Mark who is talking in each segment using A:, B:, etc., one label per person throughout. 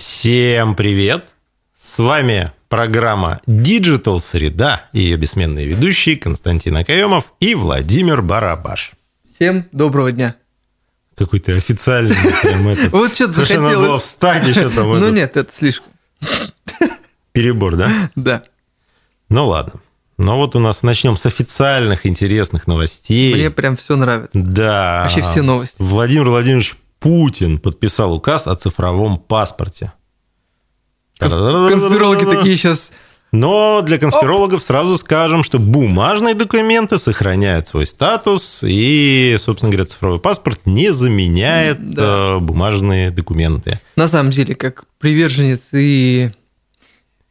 A: Всем привет! С вами программа Digital Среда и ее бессменные ведущие Константин Акаемов и Владимир Барабаш.
B: Всем доброго дня.
A: Какой-то официальный прям этот.
B: Вот что-то
A: надо было
B: захотелось.
A: встать еще там.
B: Ну нет, это слишком.
A: Перебор, да?
B: Да.
A: Ну ладно. Но вот у нас начнем с официальных интересных новостей.
B: Мне прям все нравится.
A: Да.
B: Вообще все новости.
A: Владимир Владимирович Путин подписал указ о цифровом паспорте.
B: Конспирологи такие сейчас.
A: Но для конспирологов сразу скажем, что бумажные документы сохраняют свой статус, и, собственно говоря, цифровой паспорт не заменяет
B: Да.
A: э, бумажные документы.
B: На самом деле, как приверженец и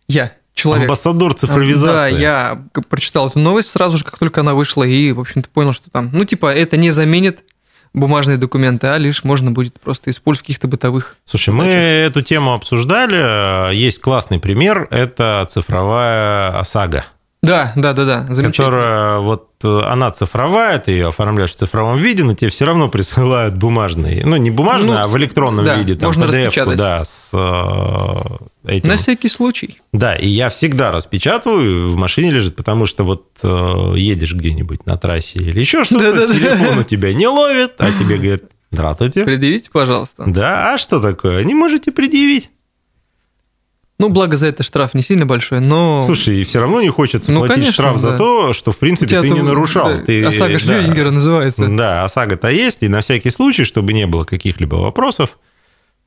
B: я, человек.
A: Амбассадор
B: Да,
A: цифровизации.
B: я к- прочитал эту новость сразу же, как только она вышла, и, в общем-то, понял, что там, ну, типа, это не заменит бумажные документы, а лишь можно будет просто использовать в каких-то бытовых.
A: Слушай, мы эту тему обсуждали. Есть классный пример. Это цифровая ОСАГО.
B: Да, да, да, да,
A: которая вот э, она цифровая, ты ее оформляешь в цифровом виде, но тебе все равно присылают бумажные, ну не бумажные,
B: Ну,
A: а в электронном
B: да,
A: виде, там
B: можно
A: PDF,
B: распечатать.
A: да, с э, этим.
B: На всякий случай.
A: Да, и я всегда распечатываю, в машине лежит, потому что вот э, едешь где-нибудь на трассе или еще что-то,
B: Да-да-да.
A: телефон у тебя не ловит, а тебе говорят, здравствуйте.
B: Предъявите, пожалуйста.
A: Да, а что такое? Не можете предъявить.
B: Ну, благо за это штраф не сильно большой, но...
A: Слушай, и все равно не хочется
B: Ну,
A: платить
B: конечно,
A: штраф за
B: да.
A: то, что, в принципе, ты не нарушал.
B: да,
A: Ты,
B: ОСАГО
A: да.
B: Шрёдингера называется.
A: Да, ОСАГО-то есть, и на всякий случай, чтобы не было каких-либо вопросов,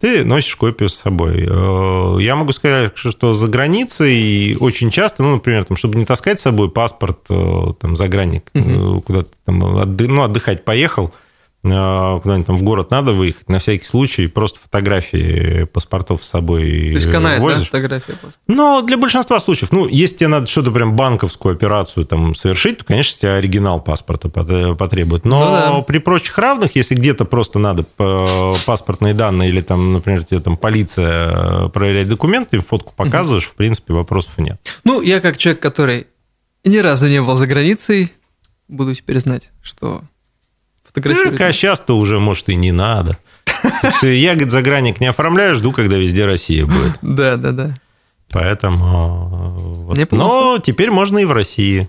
A: ты носишь копию с собой. Э, Я могу сказать, что за границей очень часто, ну, например, там, чтобы не таскать с собой паспорт э, там, загранник, э, куда-то там ну, отдыхать поехал, куда-нибудь там в город надо выехать, на всякий случай просто фотографии паспортов с собой
B: То есть канает, да,
A: возишь.
B: фотография?
A: Но для большинства случаев, ну, если тебе надо что-то прям банковскую операцию там совершить, то, конечно, тебе оригинал паспорта пот- потребует. Но
B: Ну да.
A: при прочих равных, если где-то просто надо п- паспортные данные или там, например, тебе там полиция э, проверяет документы, фотку показываешь, в принципе, вопросов нет.
B: Ну, я как человек, который ни разу не был за границей, буду теперь знать, что фотографировать...
A: Так, а сейчас-то уже, может, и не надо. Я, говорит, загранник не оформляю, жду, когда везде Россия будет.
B: Да, да, да.
A: Поэтому... э, вот. Но теперь можно и в России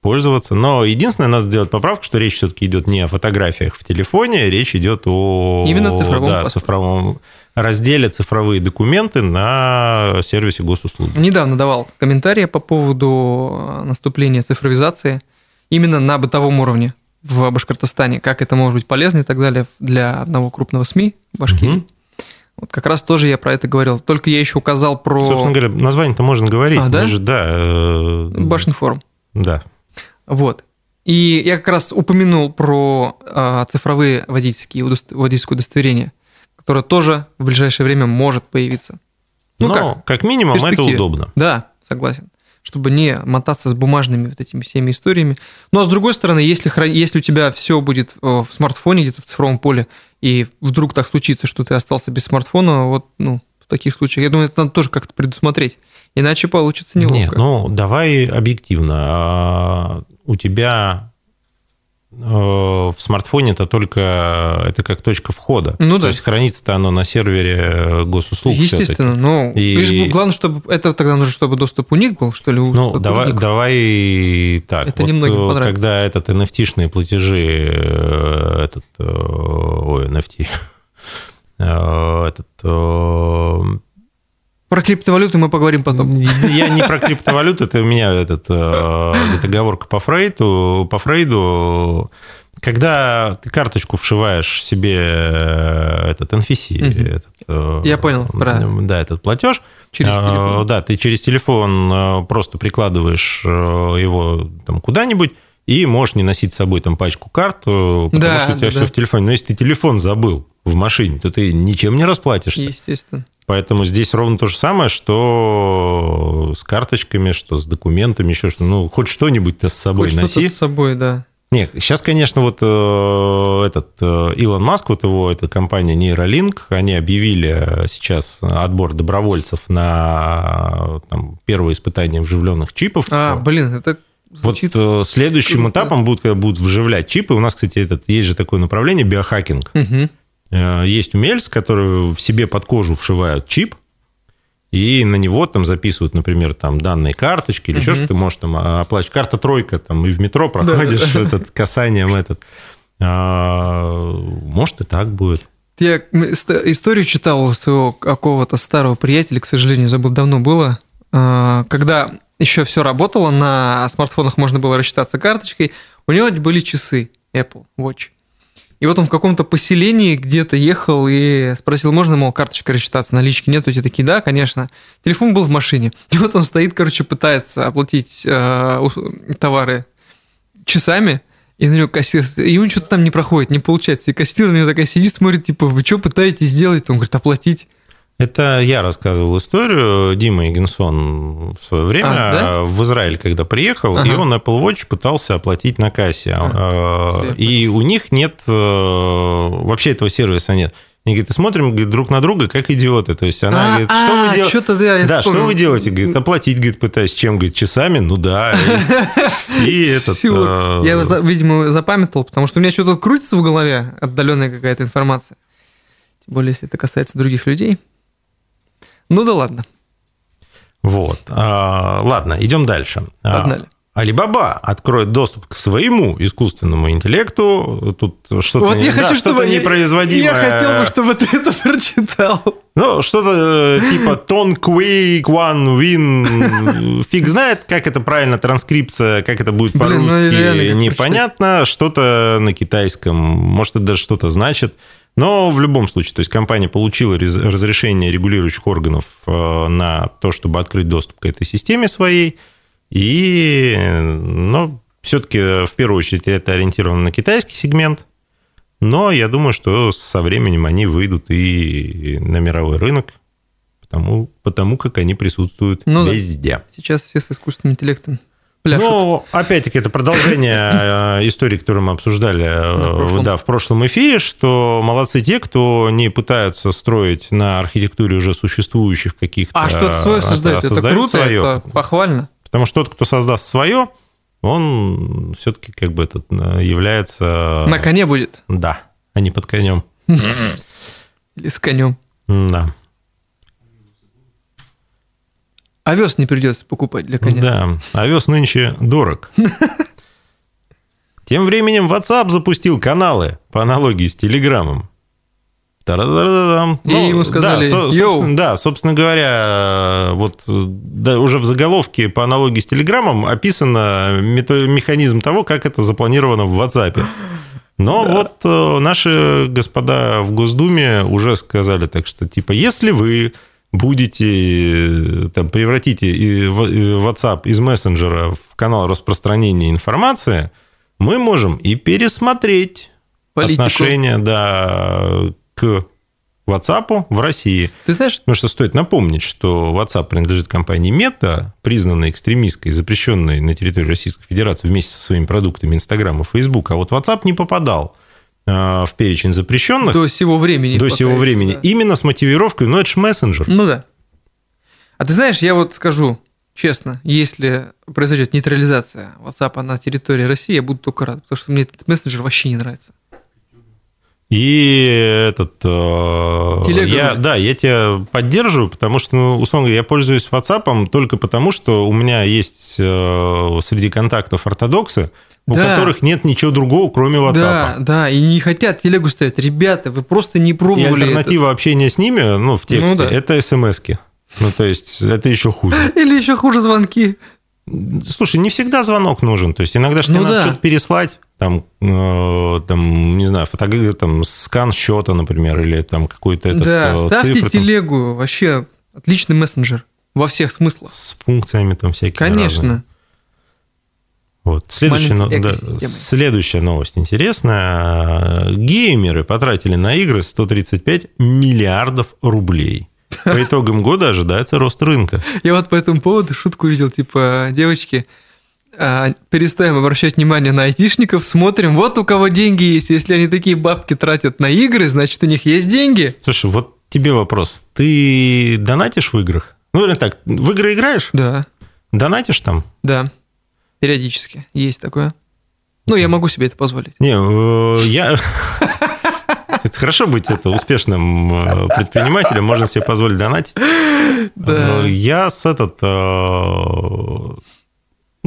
A: пользоваться. Но единственное, надо сделать поправку, что речь все-таки идет не о фотографиях в телефоне, речь идет о
B: Именно цифровом
A: да,
B: паспорте.
A: цифровом разделе цифровые документы на сервисе госуслуги.
B: Недавно давал комментарии по поводу э, наступления цифровизации именно на бытовом уровне в Башкортостане, как это может быть полезно и так далее для одного крупного СМИ Башкирии.
A: Мгм.
B: Вот как раз тоже я про это говорил. Только я еще указал про
A: Собственно говоря, название-то можно говорить.
B: А, да?
A: же, да, э,
B: Башинформ.
A: Да.
B: Вот. И я как раз упомянул про а, цифровые водительские удост- водительское удостоверение, которое тоже в ближайшее время может появиться. Ну
A: Но,
B: как?
A: как минимум, это удобно.
B: Да, согласен. Чтобы не мотаться с бумажными вот этими всеми историями. Ну а с другой стороны, если, если у тебя все будет э, в смартфоне, где-то в цифровом поле, и вдруг так случится, что ты остался без смартфона, вот, ну, в таких случаях, я думаю, это надо тоже как-то предусмотреть. Иначе получится неловко.
A: Нет, ну давай объективно. А, У тебя в смартфоне это только это как точка входа.
B: Ну
A: То
B: да.
A: есть хранится-то оно на сервере госуслуг.
B: Естественно, но
A: И-
B: лишь бы- главное, чтобы это тогда нужно, чтобы доступ у них был, что ли, у
A: Ну, давай, давай так.
B: Это
A: вот,
B: немногим
A: э,
B: понравится.
A: Когда этот NFT-шные платежи, э, этот, э, ой, NFT, э, этот, э,
B: Про криптовалюты мы поговорим потом.
A: Я не про криптовалюту, это у меня этот, э, где-то оговорка по Фрейду, по Фрейду. Когда ты карточку вшиваешь себе э, этот NFC, этот, э,
B: Я понял, про-
A: да, этот платеж,
B: Через
A: э,
B: телефон.
A: да, ты через телефон э, просто прикладываешь э, его там куда-нибудь и можешь не носить с собой там пачку карт, э, потому
B: Да,
A: что у тебя
B: да,
A: все
B: да.
A: в телефоне. Но если ты телефон забыл в машине, то ты ничем не расплатишься.
B: Естественно.
A: Поэтому здесь ровно то же самое, что с карточками, что с документами, еще что Ну, хоть что-нибудь ты с собой
B: Хоть что-то
A: носи.
B: с собой, да.
A: Нет, сейчас, конечно, вот э, этот э, Илон Маск, вот его, эта компания Neuralink, они объявили сейчас отбор добровольцев на там, первое испытание вживленных чипов.
B: А, блин, это
A: Вот
B: звучит...
A: э, следующим
B: круто.
A: этапом будут, когда будут вживлять чипы. У нас, кстати, этот, есть же такое направление биохакинг.
B: Мгм.
A: Э, Есть умельцы, которые в себе под кожу вшивают чип, и на него там записывают, например, там данные карточки или еще что-то, ты можешь там оплачивать. Карта тройка, там и в метро проходишь да. этот касанием этот. А, может, и так будет.
B: Я историю читал своего какого-то старого приятеля, к сожалению, забыл, давно было, а, когда еще все работало, на смартфонах можно было рассчитаться карточкой, у него были часы Apple Watch. И вот он в каком-то поселении где-то ехал и спросил, можно, мол, карточкой рассчитаться, налички нет? Эти такие, да, конечно. Телефон был в машине. И вот он стоит, короче, пытается оплатить э, товары часами, и на него кассир, и он что-то там не проходит, не получается. И кассир на него такая сидит, смотрит, типа, вы что пытаетесь сделать? Он говорит, оплатить.
A: Это я рассказывал историю. Дима Игенсон в свое время а, да? в Израиль, когда приехал, ага. и он Apple Watch пытался оплатить на кассе. А, и у них нет, э, вообще этого сервиса нет. Они говорят, смотрим говорит, друг на друга, как идиоты. То есть она а, говорит, что а, вы делаете? Что-то, да, да что вы делаете? Говорит, оплатить, говорит, пытаюсь. Чем? Говорит, часами? Ну да. И этот...
B: Э, я, видимо, запамятовал, потому что у меня что-то крутится в голове, отдаленная какая-то информация. Тем более, если это касается других людей. Ну да ладно.
A: Вот. А, ладно, идем дальше. А, Погнали. Алибаба откроет доступ к своему искусственному интеллекту. Тут что-то
B: вот не, я хочу, да, чтобы
A: что непроизводимое.
B: Я хотел бы, чтобы ты это прочитал.
A: Ну, что-то э, типа Тон Куэй, Кван Вин. Фиг знает, как это правильно транскрипция, как это будет ну, по-русски, непонятно. Что-то на китайском, может, это даже что-то значит. Но в любом случае, то есть компания получила разрешение регулирующих органов э, на то, чтобы открыть доступ к этой системе своей. И, ну, все-таки в первую очередь это ориентировано на китайский сегмент. Но я думаю, что со временем они выйдут и на мировой рынок, потому, потому как они присутствуют ну, везде. Да.
B: Сейчас все с искусственным интеллектом
A: пляшут. Ну, опять-таки, это продолжение э, истории, которую мы обсуждали э, да, в прошлом эфире, что молодцы те, кто не пытаются строить на архитектуре уже существующих каких-то...
B: А что-то свое создает, это круто, свое. это похвально.
A: Потому что тот, кто создаст свое, он все-таки как бы этот э, является...
B: На коне будет.
A: Да, а не под конем.
B: Или с конем.
A: Да.
B: Овес не придется покупать для коня.
A: Да, овес нынче дорог. Тем временем WhatsApp запустил каналы по аналогии с Телеграмом.
B: И ну, ему сказали,
A: да, со, собственно, да, собственно говоря, вот да, уже в заголовке по аналогии с Телеграмом описано механизм того, как это запланировано в WhatsApp. Но да. вот э, наши господа в Госдуме уже сказали так, что типа, если вы будете, там, превратите WhatsApp из мессенджера в канал распространения информации, мы можем и пересмотреть Политику. отношение да, к WhatsApp в России.
B: Ты знаешь...
A: Потому что стоит напомнить, что WhatsApp принадлежит компании Meta, признанной экстремистской, запрещенной на территории Российской Федерации вместе со своими продуктами Instagram и Facebook. А вот WhatsApp не попадал Э, в перечень запрещенных.
B: До сего времени.
A: До сего времени. Да. Именно с мотивировкой, но это же мессенджер.
B: Ну да. А ты знаешь, я вот скажу честно, если произойдет нейтрализация WhatsApp на территории России, я буду только рад, потому что мне этот мессенджер вообще не нравится.
A: И этот... Э, Телега. Я, да, я тебя поддерживаю, потому что, ну, условно говоря, я пользуюсь WhatsApp только потому, что у меня есть э, среди контактов ортодоксы, у да. которых нет ничего другого, кроме WhatsApp.
B: Да, да, и не хотят телегу ставить. Ребята, вы просто не пробовали.
A: И альтернатива это. общения с ними, ну, в тексте, ну, да. это смс-ки. Ну, то есть, это еще хуже.
B: Или еще хуже звонки.
A: Слушай, не всегда звонок нужен. То есть, иногда же ну, да. надо что-то переслать там, э, там, не знаю, фотография, там, скан счета, например, или там какой-то этот
B: Да,
A: э,
B: ставьте
A: цифры,
B: телегу, там. вообще отличный мессенджер во всех смыслах.
A: С функциями там всякими
B: Конечно.
A: Разными. Вот. Следующая, да, следующая новость интересная. Геймеры потратили на игры 135 миллиардов рублей. По итогам года ожидается рост рынка.
B: Я вот по этому поводу шутку видел, типа, девочки, перестаем обращать внимание на айтишников, смотрим, вот у кого деньги есть. Если они такие бабки тратят на игры, значит, у них есть деньги.
A: Слушай, вот тебе вопрос. Ты донатишь в играх? Ну, или так, в игры играешь?
B: Да.
A: Донатишь там?
B: Да, периодически. Есть такое. Ну, я могу себе это позволить.
A: Не, э, я... Это хорошо быть это, успешным э, предпринимателем, можно себе позволить донатить.
B: Да.
A: Я с этот...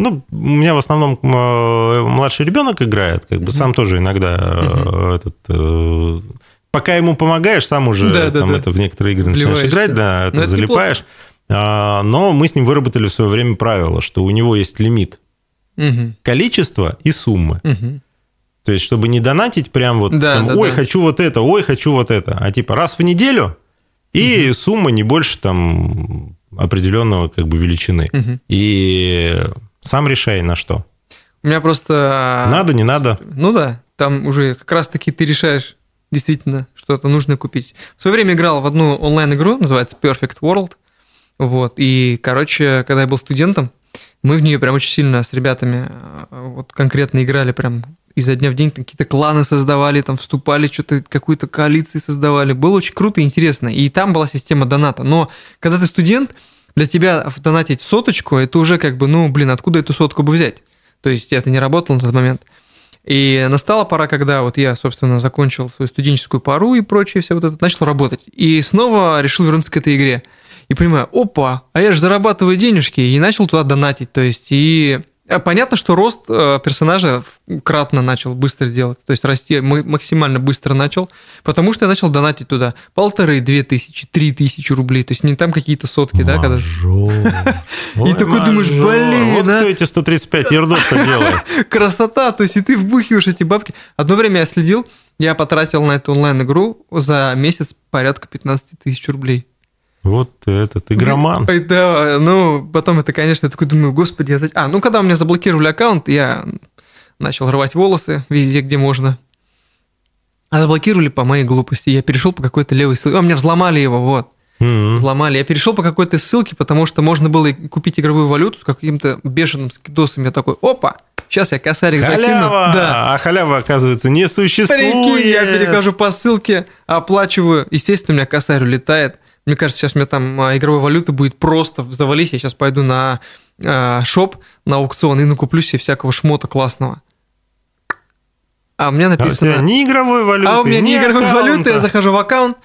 A: Ну, у меня в основном э, младший ребенок играет, как бы сам тоже иногда э, этот... э, Пока ему помогаешь, сам уже
B: Да,
A: там
B: да.
A: это в некоторые игры начинаешь
B: Вливаешься.
A: играть, да, это
B: это
A: залипаешь. А, Но мы с ним выработали в свое время правило, что у него есть лимит
B: Мгм,
A: количества и суммы.
B: мгм.
A: То есть, чтобы не донатить прям вот,
B: Да,
A: там,
B: да,
A: ой,
B: да.
A: хочу вот это, ой, хочу вот это, а типа раз в неделю, и сумма не больше там определенного как бы величины.
B: Мгм.
A: И сам решай на что.
B: У меня просто...
A: Надо, не надо.
B: Ну да, там уже как раз-таки ты решаешь действительно что-то нужно купить. В свое время играл в одну онлайн-игру, называется Perfect World. Вот, и, короче, когда я был студентом, мы в нее прям очень сильно с ребятами э, вот конкретно играли прям изо дня в день, какие-то кланы создавали, там вступали, что-то какую-то коалиции создавали. Было очень круто и интересно. И там была система доната. Но когда ты студент, для тебя донатить соточку, это уже как бы, ну, блин, откуда эту сотку бы взять? То есть это не работало на тот момент. И настала пора, когда вот я, собственно, закончил свою студенческую пару и прочее, все вот это, начал работать. И снова решил вернуться к этой игре. И понимаю, опа, а я же зарабатываю денежки, и начал туда донатить. То есть, и понятно, что рост э, персонажа кратно начал быстро делать. То есть расти максимально быстро начал, потому что я начал донатить туда полторы, две тысячи, три тысячи рублей. То есть не там какие-то сотки, да, когда...
A: Мажор. Ой,
B: такой думаешь,
A: мажор.
B: блин,
A: Вот
B: а?
A: кто эти 135 ердов-то делает.
B: красота, то есть и ты вбухиваешь эти бабки. Одно время я следил, я потратил на эту онлайн-игру за месяц порядка 15 тысяч рублей.
A: Вот этот игроман.
B: Да, ну, потом это, конечно, я такой думаю, господи, я... А, ну, когда у меня заблокировали аккаунт, я начал рвать волосы везде, где можно. А заблокировали по моей глупости. Я перешел по какой-то левой ссылке. А, меня взломали его, вот.
A: М.
B: Взломали. Я перешел по какой-то ссылке, потому что можно было купить игровую валюту с каким-то бешеным скидосом. Я такой, опа, сейчас я косарик закину.
A: Халява!
B: Да.
A: А халява, оказывается, не существует.
B: Прикинь, я перехожу по ссылке, оплачиваю. Естественно, у меня косарь улетает. Мне кажется, сейчас у меня там а, игровой валюты будет просто завались. Я сейчас пойду на а, шоп, на аукцион и накуплю себе всякого шмота классного. А у меня
A: А у
B: написано...
A: ни игровой валюты,
B: А у меня не игровой
A: аккаунта.
B: валюты, я захожу в аккаунт,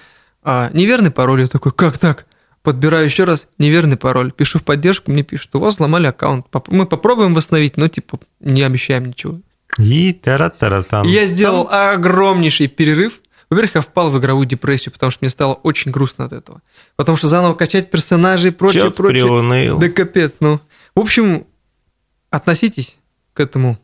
B: а, неверный пароль, я такой, как так? Подбираю еще раз, неверный пароль, пишу в поддержку, мне пишут, у вас взломали аккаунт, мы попробуем восстановить, но типа не обещаем ничего.
A: И тара-тара-тан.
B: И я сделал огромнейший перерыв. Во-первых, я впал в игровую депрессию, потому что мне стало очень грустно от этого. Потому что заново качать персонажей и прочее,
A: ты
B: прочее.
A: приуныл?
B: Да капец, ну. В общем, относитесь к этому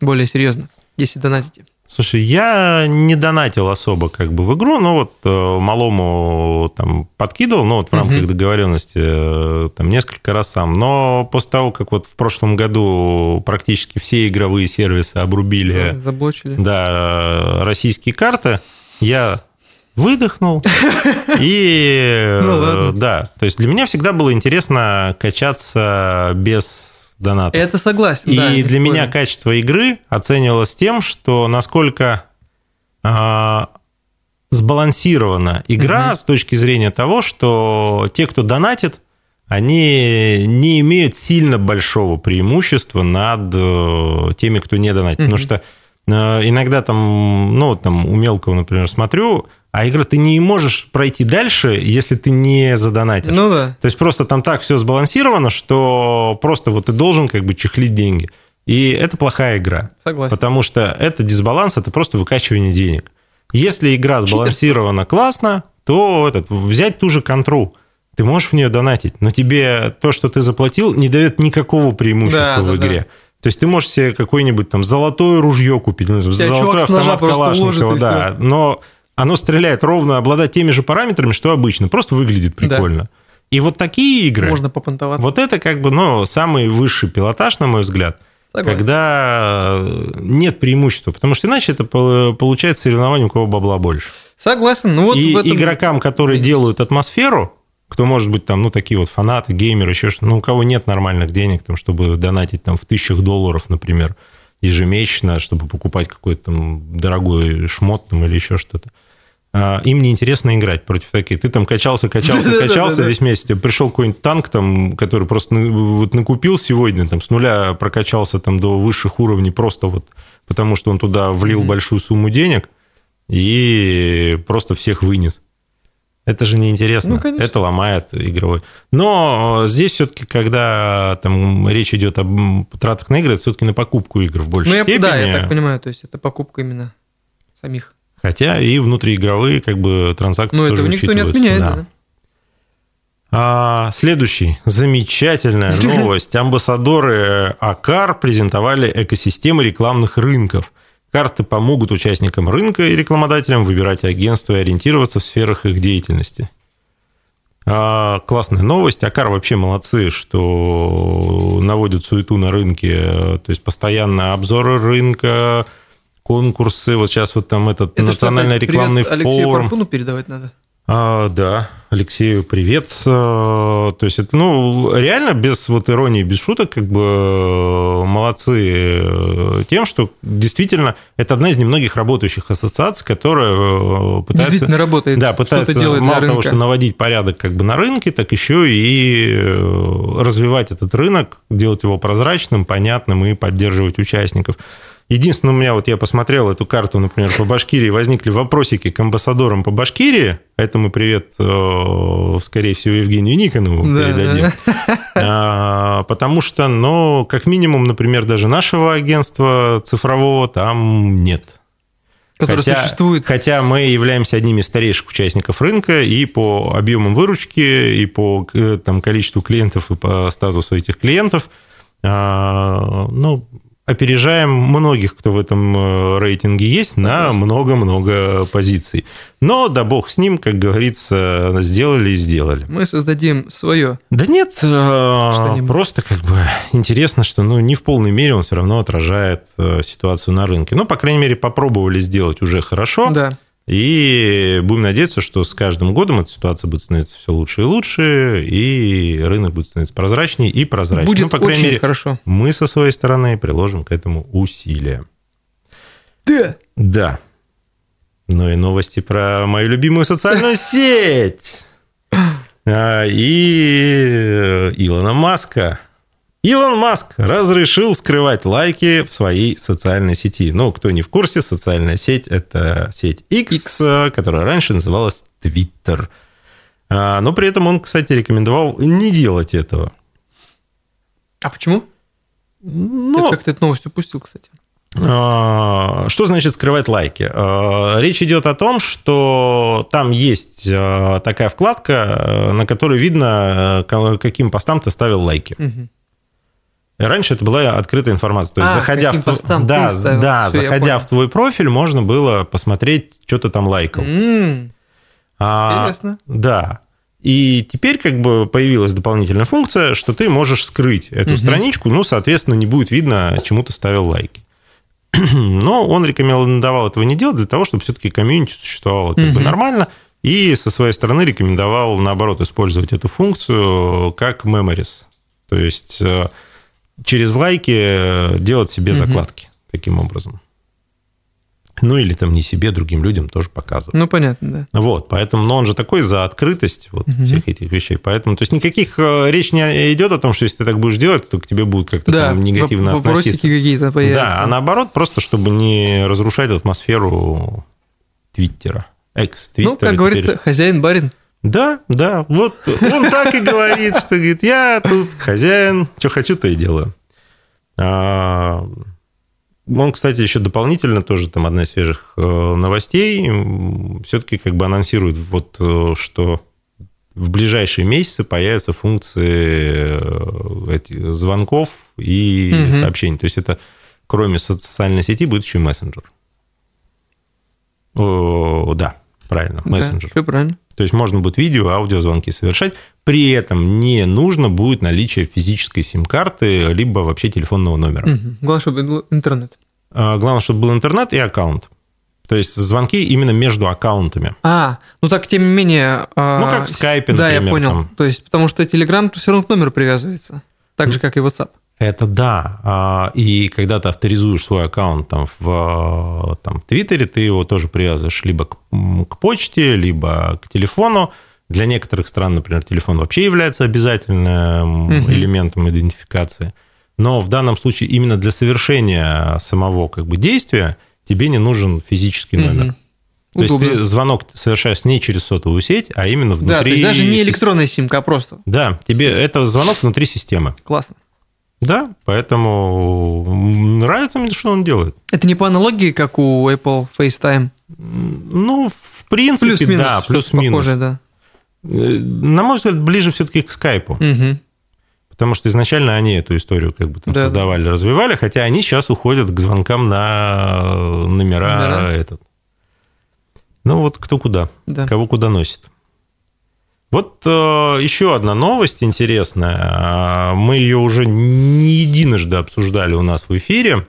B: более серьезно, если донатите.
A: Слушай, я не донатил особо как бы в игру, но вот э, малому там подкидывал, ну вот в рамках
B: Мгм.
A: договоренности э, там несколько раз сам. Но после того, как вот в прошлом году практически все игровые сервисы обрубили,
B: Заблочили.
A: да, российские карты, я выдохнул и
B: Ну
A: э, да, то есть для меня всегда было интересно качаться без доната.
B: Это согласен,
A: И
B: да,
A: для меня качество игры оценивалось тем, что насколько а, сбалансирована игра с точки зрения того, что те, кто донатит, они не имеют сильно большого преимущества над э, теми, кто не донатит. Потому что иногда там, ну, там у мелкого, например, смотрю, а игра ты не можешь пройти дальше, если ты не задонатишь.
B: Ну да.
A: То есть просто там так все сбалансировано, что просто вот ты должен как бы чехлить деньги. И это плохая игра.
B: Согласен.
A: Потому что это дисбаланс, это просто выкачивание денег. Если игра сбалансирована классно, то этот, взять ту же контру. Ты можешь в нее донатить, но тебе то, что ты заплатил, не дает никакого преимущества
B: Да,
A: в
B: да,
A: игре. То есть ты можешь себе какое-нибудь там золотое ружье купить, ну, золотой автомат Калашникова, да, но оно стреляет ровно, обладает теми же параметрами, что обычно, просто выглядит
B: Да.
A: прикольно. И вот такие игры,
B: Можно попонтоваться.
A: вот это как бы, ну, самый высший пилотаж, на мой взгляд,
B: Согласен.
A: когда нет преимущества, потому что иначе это пол- получается соревнование, у кого бабла больше.
B: Согласен. Ну вот
A: и
B: этом...
A: игрокам, которые
B: минус.
A: делают атмосферу, кто может быть там, ну, такие вот фанаты, геймеры, еще что ну, у кого нет нормальных денег, там, чтобы донатить там в тысячах долларов, например, ежемесячно, чтобы покупать какой-то там дорогой шмот там, или еще что-то. А, Им неинтересно играть против таких. Ты там качался, качался, качался весь месяц. Тебе пришел какой-нибудь танк, там, который просто вот накупил сегодня, там, с нуля прокачался там, до высших уровней просто вот потому, что он туда влил большую сумму денег. и просто всех вынес. Это же неинтересно.
B: Ну,
A: это ломает игровой. Но здесь все-таки, когда там речь идет об тратах на игры, это все-таки на покупку игр в большей
B: ну, я,
A: степени.
B: Да, я так понимаю, то есть это покупка именно самих.
A: Хотя и внутриигровые как бы транзакции
B: Но
A: тоже
B: этого никто не отменяет.
A: Да.
B: Да.
A: А, следующий. Замечательная новость. Амбассадоры АКАР презентовали экосистемы рекламных рынков. Карты помогут участникам рынка и рекламодателям выбирать агентство и ориентироваться в сферах их деятельности. А, классная новость. Акар вообще молодцы, что наводят суету на рынке. То есть постоянно обзоры рынка, конкурсы. Вот сейчас вот там этот
B: Это
A: национальный рекламный
B: привет Алексею
A: форум.
B: Парфуну передавать надо.
A: А, да, Алексею привет. А, То есть это, ну, реально без вот иронии, без шуток, как бы э, молодцы э, тем, что действительно это одна из немногих работающих ассоциаций, которая э, пытается...
B: Действительно работает.
A: Да, пытается
B: что-то делает
A: мало того, что наводить порядок как бы на рынке, так еще и э, развивать этот рынок, делать его прозрачным, понятным и поддерживать участников. Единственное, у меня вот я посмотрел эту карту, например, по Башкирии, возникли вопросики к амбассадорам по Башкирии. Это мы привет, э, скорее всего, Евгению Никонову
B: Да,
A: передадим. А, Потому что, ну, как минимум, например, даже нашего агентства цифрового там нет.
B: Который
A: хотя,
B: существует.
A: Хотя мы являемся одними из старейших участников рынка и по объемам выручки, и по э, там, количеству клиентов, и по статусу этих клиентов. А, Ну, опережаем многих, кто в этом э, рейтинге есть, на много-много позиций. Но да бог с ним, как говорится, сделали и сделали.
B: Мы создадим свое.
A: Да нет, э, просто как бы интересно, что ну, не в полной мере он все равно отражает э, ситуацию на рынке. Ну, по крайней мере, попробовали сделать уже хорошо.
B: Да.
A: И будем надеяться, что с каждым годом эта ситуация будет становиться все лучше и лучше, и рынок будет становиться прозрачнее и прозрачнее.
B: Будет
A: ну, по крайней
B: очень
A: мере,
B: хорошо.
A: мы со своей стороны приложим к этому усилия.
B: Да.
A: Да. Ну и новости про мою любимую социальную сеть. А, И Илона Маска. Илон Маск разрешил скрывать лайки в своей социальной сети. Ну, кто не в курсе, социальная сеть – это сеть X,
B: X.
A: которая раньше называлась Twitter. А, Но при этом он, кстати, рекомендовал не делать этого.
B: А почему?
A: Ну,
B: Я как-то эту новость упустил, кстати.
A: А, Что значит скрывать лайки? А, Речь идет о том, что там есть такая вкладка, на которой видно, каким постам ты ставил лайки.
B: Мгм.
A: Раньше это была открытая информация. То есть,
B: А,
A: заходя, в,
B: постам
A: да,
B: ставил.
A: да, заходя в твой профиль, можно было посмотреть, что ты там лайкал.
B: М,
A: А,
B: Интересно.
A: Да. И теперь как бы появилась дополнительная функция, что ты можешь скрыть эту
B: Мгм.
A: страничку, ну, соответственно, не будет видно, чему ты ставил лайки. Но он рекомендовал этого не делать для того, чтобы все-таки комьюнити существовало как бы
B: Мгм.
A: нормально, и со своей стороны рекомендовал, наоборот, использовать эту функцию как memories. То есть э, через лайки э, делать себе
B: Мгм.
A: закладки таким образом. Ну, или там не себе, другим людям тоже показывать.
B: Ну, понятно, да.
A: Вот, поэтому, но он же такой за открытость вот
B: Мгм.
A: всех этих вещей. Поэтому, то есть никаких э, речь не идет о том, что если ты так будешь делать, то к тебе будут как-то
B: Да,
A: там негативно относиться.
B: какие-то появятся.
A: Да, а наоборот, просто чтобы не разрушать атмосферу Твиттера. Экс-твиттера.
B: Ну, как говорится, хозяин-барин.
A: Да, да, вот он так и говорит, что говорит, я тут хозяин, что хочу, то и делаю. А, Он, кстати, еще дополнительно, тоже там одна из свежих э, новостей, все-таки как бы анонсирует, вот, э, что в ближайшие месяцы появятся функции э, этих звонков и
B: Мгм.
A: сообщений. То есть это кроме социальной сети будет еще и мессенджер. О, да, правильно, мессенджер.
B: все правильно.
A: То есть можно будет видео, аудиозвонки совершать. При этом не нужно будет наличие физической сим-карты, либо вообще телефонного номера.
B: Мгм. Главное, чтобы был интернет.
A: А, Главное, чтобы был интернет и аккаунт. То есть звонки именно между аккаунтами.
B: А, ну так, тем не менее... а,
A: Ну, как в скайпе,
B: Да, я
A: например,
B: понял.
A: там.
B: То есть, потому что Telegram все равно к номеру привязывается. Так же, как и WhatsApp.
A: Это да. А, И когда ты авторизуешь свой аккаунт там, в там, Твиттере, ты его тоже привязываешь либо к, к почте, либо к телефону. Для некоторых стран, например, телефон вообще является обязательным
B: Мгм.
A: элементом идентификации. Но в данном случае именно для совершения самого как бы, действия тебе не нужен физический номер.
B: Мгм.
A: То есть
B: Удобно.
A: ты звонок совершаешь не через сотовую сеть, а именно внутри...
B: Да, то есть даже не электронная симка, а просто.
A: Да, тебе это звонок внутри системы.
B: Классно.
A: Да, поэтому нравится мне, что он делает.
B: Это не по аналогии, как у Apple FaceTime.
A: Ну, в принципе,
B: Плюс-минус.
A: да, плюс-минус.
B: Похожее, да.
A: Э, На мой взгляд, ближе все-таки к скайпу.
B: Мгм.
A: Потому что изначально они эту историю как бы там
B: Да.
A: создавали, развивали, хотя они сейчас уходят к звонкам на номера,
B: Номера.
A: этот. Ну вот кто куда,
B: Да.
A: кого куда носит. Вот э, еще одна новость интересная. А, Мы ее уже не единожды обсуждали у нас в эфире.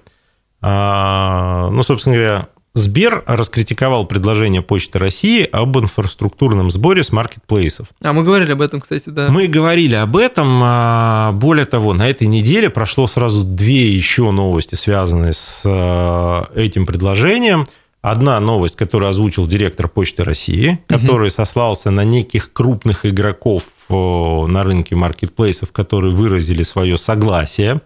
A: А, Ну, собственно говоря, Сбер раскритиковал предложение Почты России об инфраструктурном сборе с маркетплейсов.
B: А мы говорили об этом, кстати, да.
A: Мы говорили об этом. а, Более того, на этой неделе прошло сразу две еще новости, связанные с а, этим предложением. Одна новость, которую озвучил директор Почты России, который сослался на неких крупных игроков о, на рынке маркетплейсов, которые выразили свое согласие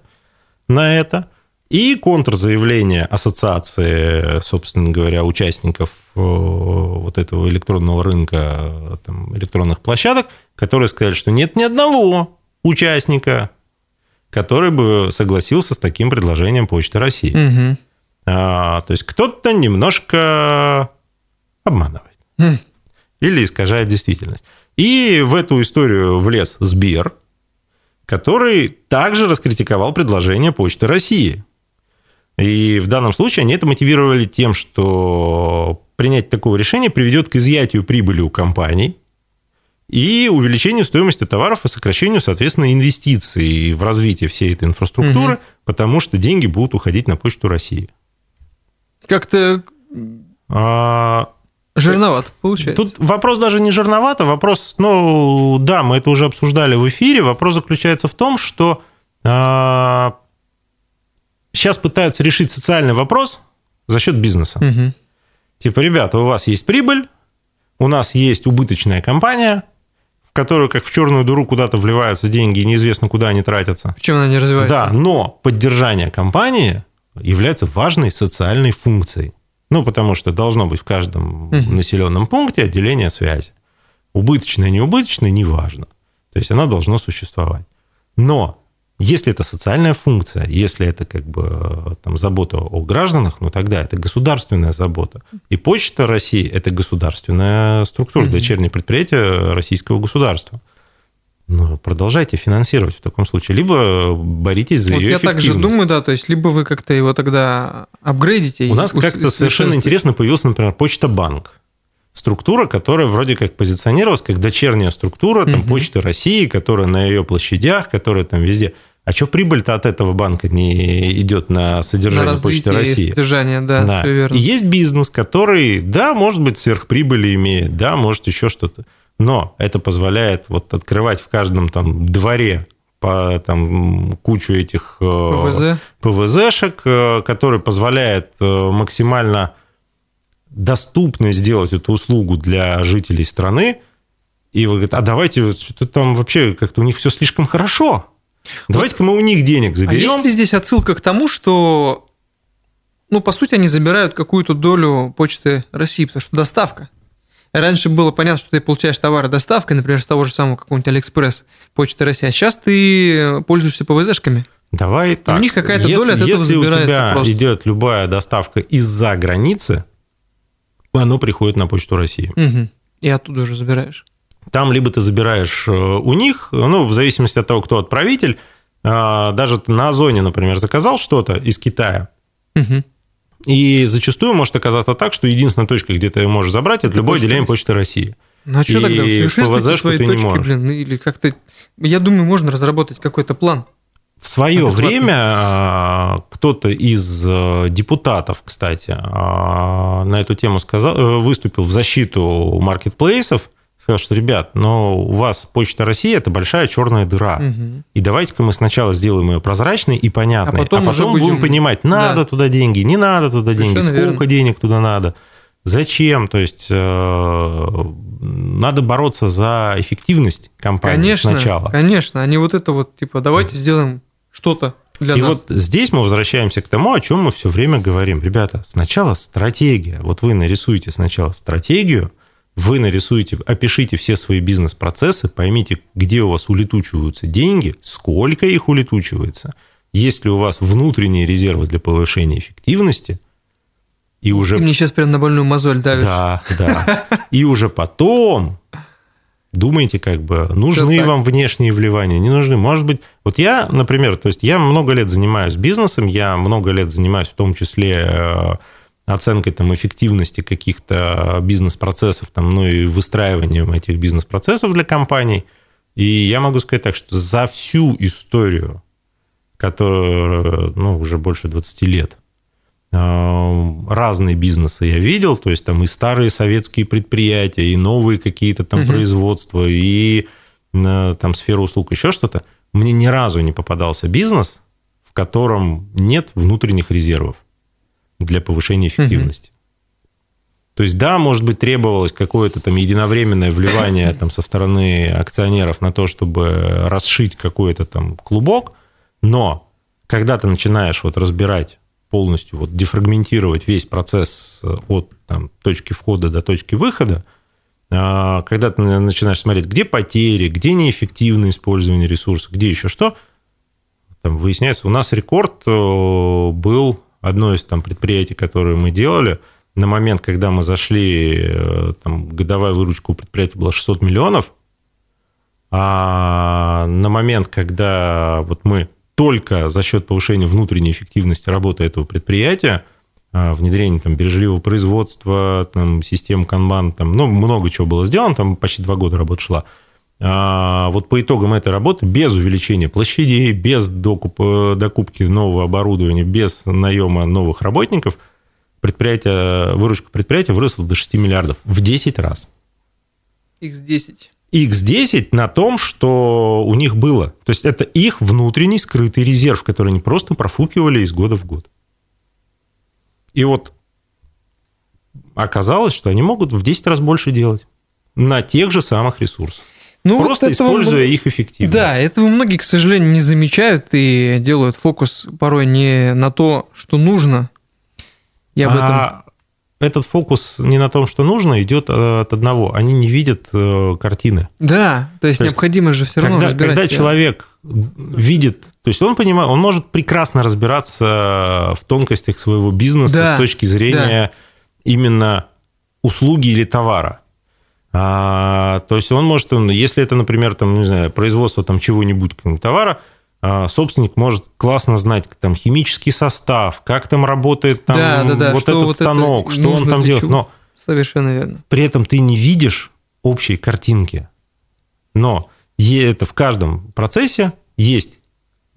A: на это. И контрзаявление ассоциации, собственно говоря, участников э, вот этого электронного рынка, э, там, электронных площадок, которые сказали, что нет ни одного участника, который бы согласился с таким предложением Почты России.
B: Мгм.
A: А, то есть кто-то немножко обманывает
B: Хм.
A: или искажает действительность. И в эту историю влез Сбер, который также раскритиковал предложение Почты России. И в данном случае они это мотивировали тем, что принять такое решение приведет к изъятию прибыли у компаний и увеличению стоимости товаров и сокращению, соответственно, инвестиций в развитие всей этой инфраструктуры,
B: Мгм.
A: потому что деньги будут уходить на Почту России.
B: Как-то
A: А,
B: жирновато получается.
A: Тут вопрос даже не жирновато, вопрос, ну, да, мы это уже обсуждали в эфире, вопрос заключается в том, что а, сейчас пытаются решить социальный вопрос за счет бизнеса.
B: Мгм.
A: Типа, ребята, у вас есть прибыль, у нас есть убыточная компания, в которую как в черную дыру куда-то вливаются деньги, и неизвестно, куда они тратятся.
B: Почему она не развивается?
A: Да, но поддержание компании является важной социальной функцией. Ну, потому что должно быть в каждом
B: Мгм.
A: населенном пункте отделение связи. Убыточное, неубыточное, неважно. То есть она должна существовать. Но если это социальная функция, если это как бы э, там, забота о гражданах, ну тогда это государственная забота. И Почта России – это государственная структура,
B: Мгм.
A: дочернее предприятие российского государства. Ну, продолжайте финансировать в таком случае. Либо боритесь за
B: Вот
A: ее
B: я так же
A: эффективность.
B: думаю, да, то есть либо вы как-то его тогда апгрейдите.
A: У нас как-то совершенно интересно появился, например, Почта Банк. Структура, которая вроде как позиционировалась как дочерняя структура там,
B: Мгм.
A: Почты России, которая на ее площадях, которая там везде. А что прибыль-то от этого банка не идет на
B: на
A: содержание Почты
B: развитие и
A: России?
B: содержание, да,
A: Да.
B: все верно.
A: И есть бизнес, который, да, может быть, сверхприбыли имеет, да, может еще что-то. Но это позволяет вот открывать в каждом там дворе по там кучу этих э,
B: ПВЗ.
A: ПВЗшек, э, который позволяет э, максимально доступно сделать эту услугу для жителей страны. И вы говорите, а давайте, что-то там вообще как-то у них все слишком хорошо. Давайте-ка мы у них денег
B: А
A: заберем.
B: есть ли здесь отсылка к тому, что, ну, по сути, они забирают какую-то долю почты России, потому что доставка. Раньше было понятно, что ты получаешь товары доставкой, например, с того же самого какого-нибудь Алиэкспресс, почты России, а сейчас ты пользуешься ПВЗшками.
A: Давай так.
B: них какая-то
A: если,
B: доля от этого
A: Если у
B: забирается
A: тебя
B: просто.
A: идет любая доставка из-за границы, оно приходит на Почту России.
B: Мгм. И оттуда уже забираешь.
A: Там либо ты забираешь э, у них, ну, в зависимости от того, кто отправитель, а, даже на Озоне, например, заказал что-то из Китая,
B: Мгм.
A: И зачастую может оказаться так, что единственная точка, где ты ее можешь забрать, это,
B: Это
A: любое
B: Почта
A: отделение. Почты России.
B: Ну а что
A: И
B: тогда? Совершенствуйте свои
A: ты не
B: точки,
A: можешь.
B: блин, или как-то... Я думаю, можно разработать какой-то план.
A: В свое
B: Адекватный.
A: время а, кто-то из э, депутатов, кстати, а, на эту тему сказал, э, выступил в защиту маркетплейсов, сказал, что, ребят, но у вас Почта России – это большая черная дыра.
B: Мгм.
A: И давайте-ка мы сначала сделаем ее прозрачной и понятной,
B: А потом уже
A: будем...
B: будем-
A: понимать, надо
B: Да.
A: туда деньги, не надо туда деньги,
B: Совершенно
A: сколько
B: верно.
A: денег туда надо, зачем. То есть э, надо бороться за эффективность компании
B: Конечно,
A: сначала.
B: конечно, а не вот это вот, типа, давайте сделаем что-то. для
A: И
B: нас.
A: вот здесь мы возвращаемся к тому, о чем мы все время говорим. Ребята, сначала стратегия. Вот вы нарисуете сначала стратегию, вы нарисуете, опишите все свои бизнес-процессы, поймите, где у вас улетучиваются деньги, сколько их улетучивается, есть ли у вас внутренние резервы для повышения эффективности, и уже...
B: Ты мне сейчас прям на больную мозоль давишь.
A: Да, да. И уже потом думайте, как бы, нужны вам внешние вливания, не нужны. Может быть, вот я, например, то есть я много лет занимаюсь бизнесом, я много лет занимаюсь в том числе э, оценкой там, эффективности каких-то бизнес-процессов, там, ну и выстраиванием этих бизнес-процессов для компаний. И я могу сказать так, что за всю историю, которая ну, уже больше 20 лет, э, разные бизнесы я видел, то есть там и старые советские предприятия, и новые какие-то там
B: Мгм.
A: производства, и э, там сфера услуг, еще что-то. Мне ни разу не попадался бизнес, в котором нет внутренних резервов для повышения эффективности. То есть, да, может быть, требовалось какое-то там единовременное вливание там, со стороны акционеров на то, чтобы расшить какой-то там клубок, но когда ты начинаешь вот разбирать полностью, вот дефрагментировать весь процесс э, от там, точки входа до точки выхода, а, когда ты начинаешь смотреть, где потери, где неэффективное использование ресурсов, где еще что, там выясняется, у нас рекорд э, был одно из там предприятий, которые мы делали, на момент, когда мы зашли, э, там годовая выручка у предприятия была 600 миллионов, а на момент, когда вот мы только за счет повышения внутренней эффективности работы этого предприятия, а, внедрение там, бережливого производства, там, систем канбан, там, ну, много чего было сделано, там почти два года работа шла. А, вот по итогам этой работы, без увеличения площадей, без докупа, докупки нового оборудования, без наема новых работников, предприятие, выручка предприятия выросла до 6 миллиардов в 10 раз.
B: X10.
A: X10 на том, что у них было. То есть это их внутренний скрытый резерв, который они просто профукивали из года в год. И вот оказалось, что они могут в 10 раз больше делать на тех же самых ресурсах.
B: Ну, вот
A: просто
B: этого
A: используя их эффективно.
B: Да, этого многие, к сожалению, не замечают и делают фокус порой не на то, что нужно. Я об этом...
A: А этот фокус не на том, что нужно, идет э, от одного. Они не видят э, картины.
B: Да, то есть
A: То есть,
B: необходимо же все равно
A: когда,
B: разбирать
A: когда
B: себя.
A: человек видит, то есть он понимает, он может прекрасно разбираться в тонкостях своего бизнеса
B: Да,
A: с точки зрения именно услуги или товара. А, то есть он может, он, если это, например, там, не знаю, производство там чего-нибудь товара, а, собственник может классно знать там химический состав, как там работает там
B: Да, да, да,
A: вот
B: что
A: этот
B: вот это
A: станок, что он там делает. Но
B: Совершенно верно.
A: при этом ты не видишь общей картинки. Но это в каждом процессе есть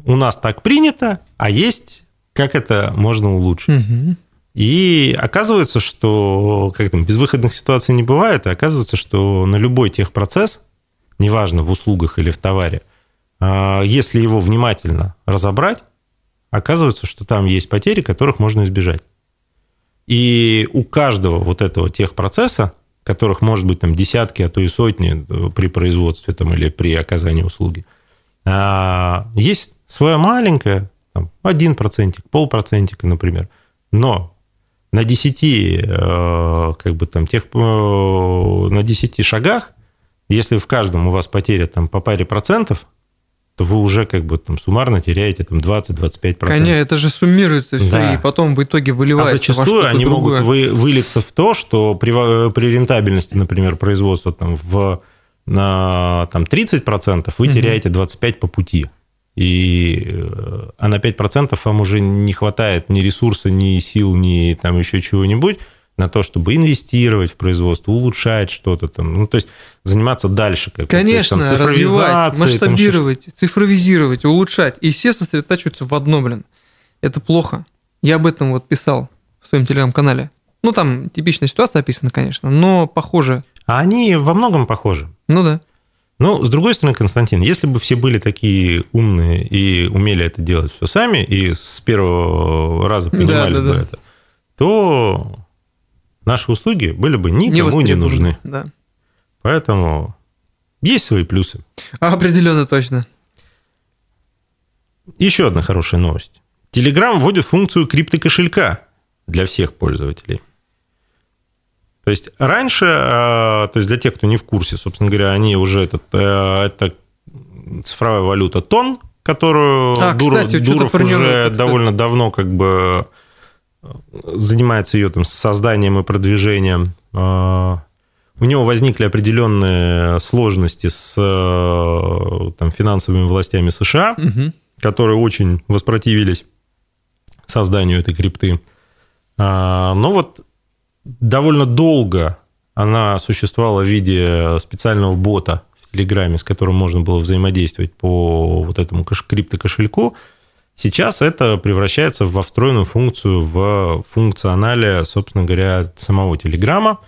A: у нас так принято, а есть как это можно улучшить.
B: Мгм.
A: И оказывается, что как там, безвыходных ситуаций не бывает, и оказывается, что на любой техпроцесс, неважно в услугах или в товаре, а, если его внимательно разобрать, оказывается, что там есть потери, которых можно избежать. И у каждого вот этого техпроцесса, которых может быть там десятки, а то и сотни э, при производстве там, или при оказании услуги, а, есть своя маленькая, там, один процентик, полпроцентика, например, но на 10, э, как бы там, тех, э, на 10 шагах, если в каждом у вас потеря там, по паре процентов, то вы уже как бы там суммарно теряете там 20-25%.
B: Конечно, это же суммируется все,
A: Да.
B: и потом в итоге
A: А
B: выливается во
A: зачастую
B: что-то
A: они
B: другое.
A: могут вы, вылиться в то, что при, во- при рентабельности, например, производства там, в на, там, 30% вы
B: Мгм.
A: теряете 25% по пути. И, э, а на 5% вам уже не хватает ни ресурса, ни сил, ни там еще чего-нибудь на то, чтобы инвестировать в производство, улучшать что-то там. Ну, то есть заниматься дальше. Как. То есть,
B: Конечно,
A: там,
B: развивать,
A: цифровизацией, там,
B: масштабировать, цифровизировать, улучшать. И все сосредотачиваются в одно, блин. Это плохо. Я об этом вот писал в своем телеграм-канале. Ну, там типичная ситуация описана, конечно, но похоже.
A: А они во многом похожи.
B: Ну да.
A: Ну, с другой стороны, Константин, если бы все были такие умные и умели это делать все сами, и с первого раза понимали
B: да,
A: бы
B: да.
A: это, то наши услуги были бы никому не,
B: востребованы.
A: нужны.
B: Да.
A: Поэтому есть свои плюсы.
B: Определенно точно.
A: Еще одна хорошая новость. Telegram вводит функцию криптокошелька для всех пользователей. То есть раньше, то есть для тех, кто не в курсе, собственно говоря, они уже этот, это цифровая валюта тон, которую
B: А,
A: Дур-
B: кстати,
A: Дуров уже довольно давно как бы э, занимается ее там созданием и продвижением. У него возникли определенные сложности с э, там, финансовыми властями США,
B: Мгм.
A: которые очень воспротивились созданию этой крипты. А, Но вот довольно долго она существовала в виде специального бота в Телеграме, с которым можно было взаимодействовать по вот этому криптокошельку. Сейчас это превращается во встроенную функцию в функционале, собственно говоря, самого Телеграма.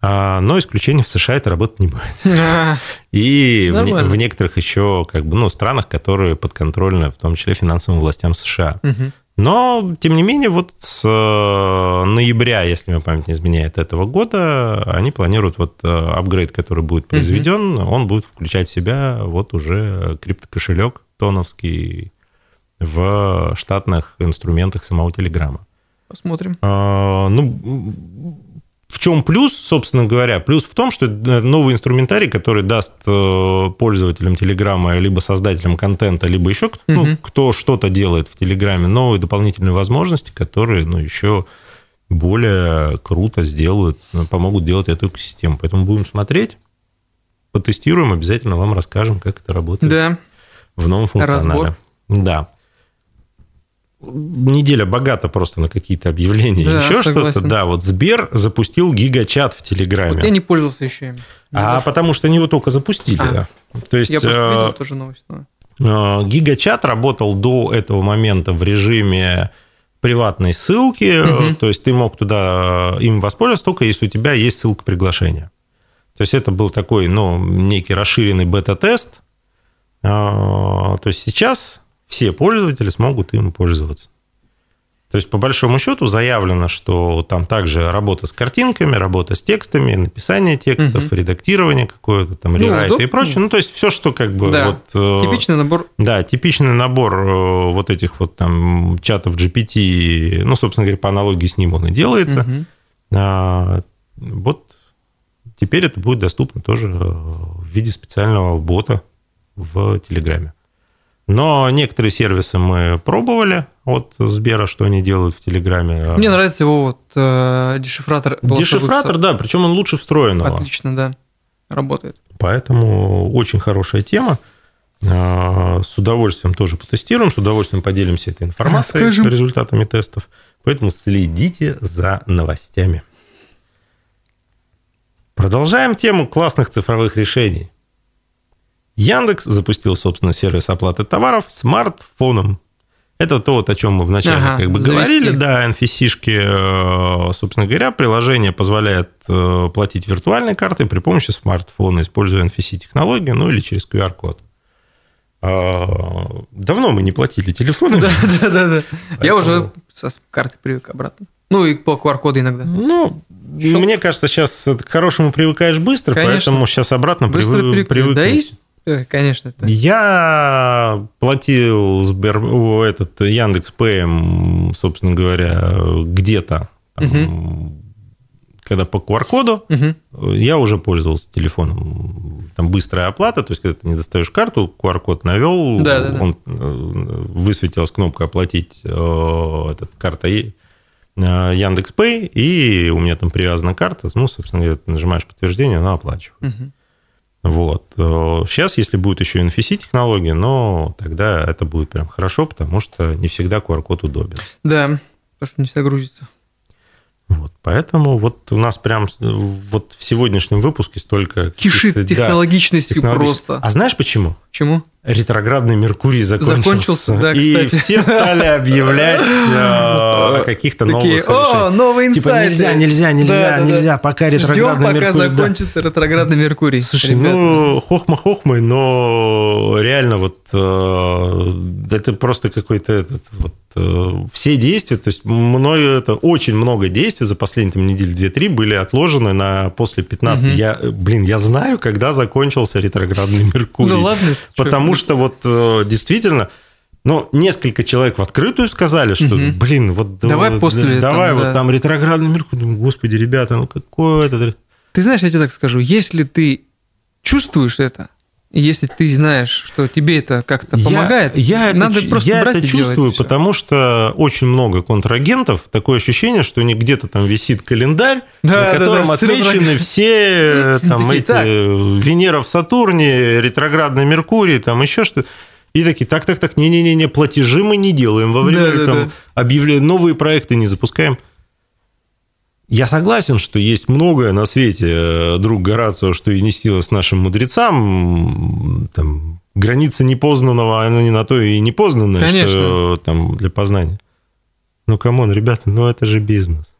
A: А, Но исключение в США это работать не будет.
B: А,
A: И в,
B: Нормально.
A: в некоторых еще как бы, ну, странах, которые подконтрольны, в том числе финансовым властям США.
B: мгм.
A: Но, тем не менее, вот с э, ноября, если мне память не изменяет, этого года, они планируют вот э, апгрейд, который будет произведен, он будет включать в себя вот уже криптокошелек тоновский в штатных инструментах самого Телеграма.
B: Посмотрим.
A: А, Ну, в чем плюс, собственно говоря? Плюс в том, что это новый инструментарий, который даст э, пользователям Телеграма, либо создателям контента, либо еще кто, ну, кто что-то делает в Телеграме, новые дополнительные возможности, которые ну, еще более круто сделают, ну, помогут делать эту экосистему. Поэтому будем смотреть, потестируем, обязательно вам расскажем, как это работает
B: Да.
A: в новом функционале.
B: Разбор.
A: Да. Неделя богата просто на какие-то объявления,
B: Да,
A: еще что-то. Да, вот Сбер запустил гигачат в Телеграме.
B: Вот я не пользовался еще им.
A: А
B: зашел.
A: потому что они его только запустили.
B: А.
A: да. То есть
B: Я просто
A: э,
B: видел тоже новость. но-
A: э, гигачат работал до этого момента в режиме приватной ссылки,
B: Мгм.
A: то есть ты мог туда э, им воспользоваться только если у тебя есть ссылка приглашения. То есть это был такой, ну, некий расширенный бета-тест. То есть сейчас все пользователи смогут им пользоваться. То есть, по большому счету, заявлено, что там также работа с картинками, работа с текстами, написание текстов,
B: Мгм.
A: редактирование какое-то, там,
B: Ну,
A: рерайт и
B: удобно.
A: прочее. Ну, то есть, все, что как бы
B: Да.
A: вот... э,
B: Типичный набор.
A: да, типичный набор э, вот этих вот там чатов GPT, ну, собственно говоря, по аналогии с ним он и делается. А, Вот теперь это будет доступно тоже э, в виде специального бота в Телеграме. Но некоторые сервисы мы пробовали от Сбера, что они делают в Телеграме.
B: Мне нравится его вот э, дешифратор.
A: Дешифратор, да, причем он лучше встроенного.
B: Отлично, да. Работает.
A: Поэтому очень хорошая тема. А, С удовольствием тоже потестируем, с удовольствием поделимся этой информацией,
B: Расскажем.
A: результатами тестов. Поэтому следите за новостями. Продолжаем тему классных цифровых решений. Яндекс запустил, собственно, сервис оплаты товаров смартфоном. Это то, вот, о чем мы вначале
B: Ага,
A: как бы
B: завести.
A: говорили. Да, NFC-шки, э, собственно говоря, приложение позволяет э, платить виртуальной картой при помощи смартфона, используя NFC-технологию, ну или через QR-код. А, Давно мы не платили телефоном.
B: Да, да, да, да. Я уже со карты привык обратно. Ну и по QR-коду иногда.
A: Ну,
B: Шел.
A: мне кажется, сейчас к хорошему привыкаешь быстро,
B: Конечно.
A: поэтому сейчас обратно
B: Быстро
A: привы-
B: привыкнуть. Да и конечно, это.
A: Я платил Сбер, этот Яндекс ПМ, собственно говоря, где-то, там, когда по QR-коду,
B: Мгм.
A: я уже пользовался телефоном. Там быстрая оплата, то есть, когда ты не достаешь карту, QR-код навел,
B: Да-да-да.
A: он э, высветилась кнопка оплатить э, этот карта Яндекс Пэй, и у меня там привязана карта, ну, собственно, говоря, ты нажимаешь подтверждение, она оплачивает.
B: Мгм.
A: Вот. Сейчас, если будет еще NFC-технология, но тогда это будет прям хорошо, потому что не всегда QR-код удобен.
B: Да, потому что не всегда грузится.
A: Вот. Поэтому вот у нас прям вот в сегодняшнем выпуске столько...
B: Кишит
A: каких-то, да,
B: технологичностью
A: технологич-
B: просто.
A: А знаешь почему?
B: Почему?
A: Ретроградный Меркурий закончился.
B: Закончился, да,
A: И
B: кстати.
A: все стали объявлять э, о каких-то новых
B: о, новые
A: Типа
B: инсайты.
A: нельзя, нельзя, нельзя,
B: да.
A: нельзя, пока ретроградный
B: пока
A: Меркурий... да.
B: закончится ретроградный Меркурий.
A: Слушай, ну, хохма-хохмой, но реально вот э, это просто какой-то этот вот э, все действия, то есть мною это очень много действий за последние там, недели две-три были отложены на после 15.
B: Мгм.
A: Я, э, блин, я знаю, когда закончился ретроградный Меркурий.
B: Ну ладно.
A: Потому что вот э, действительно Но несколько человек в открытую сказали, что,
B: Мгм.
A: блин, вот
B: Давай
A: вот,
B: после
A: давай
B: там,
A: вот
B: да.
A: там ретроградный Меркурий. Думаю, Господи, ребята, ну какой это?
B: Ты знаешь, я тебе так скажу, если ты чувствуешь это, если ты знаешь, что тебе это как-то помогает,
A: я,
B: надо
A: это,
B: просто
A: я
B: брать
A: это
B: и делать,
A: чувствую,
B: всё.
A: потому что очень много контрагентов. Такое ощущение, что у них где-то там висит календарь,
B: Да,
A: на
B: да,
A: котором
B: да, с
A: отмечены все э, там
B: Такие,
A: эти
B: так.
A: Венера в Сатурне, ретроградный Меркурий, там еще что-то. И такие, так, так, так, не-не-не, платежи мы не делаем во время
B: Да, да,
A: там,
B: да.
A: объявления, новые проекты не запускаем. Я согласен, что есть многое на свете, э, друг Горацио, что и не снилось нашим мудрецам. Там, граница непознанного, она не на то и непознанная,
B: Конечно.
A: что там для познания. Ну, come on, ребята, ну это же бизнес.